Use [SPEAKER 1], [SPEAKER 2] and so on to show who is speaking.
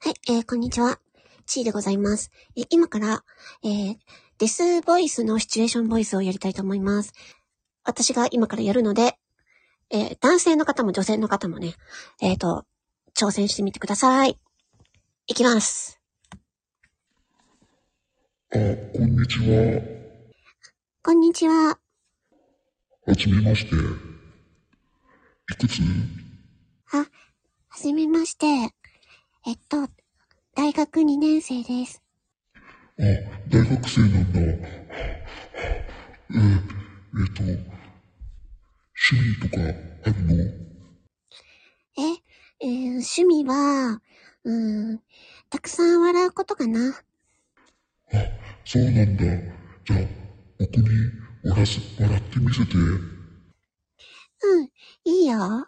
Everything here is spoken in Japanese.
[SPEAKER 1] はい、えー、こんにちは。ちーでございます。えー今から、えー、デスボイスのシチュエーションボイスをやりたいと思います。私が今からやるので、えー、男性の方も女性の方もね、えっ、と、挑戦してみてください。いきます。
[SPEAKER 2] あ、こんにちは。
[SPEAKER 1] こんにちは。
[SPEAKER 2] はじめまして。いくつ？
[SPEAKER 1] あ、はじめまして。えっと、大学2年生です。
[SPEAKER 2] あ、大学生なんだ。えー、えっ、と、趣味とかあるの？
[SPEAKER 1] え、えー趣味は、うーん、たくさん笑うことかな。
[SPEAKER 2] あ、そうなんだ。じゃあ、僕に笑す、笑ってみせて。
[SPEAKER 1] うん、いいよ。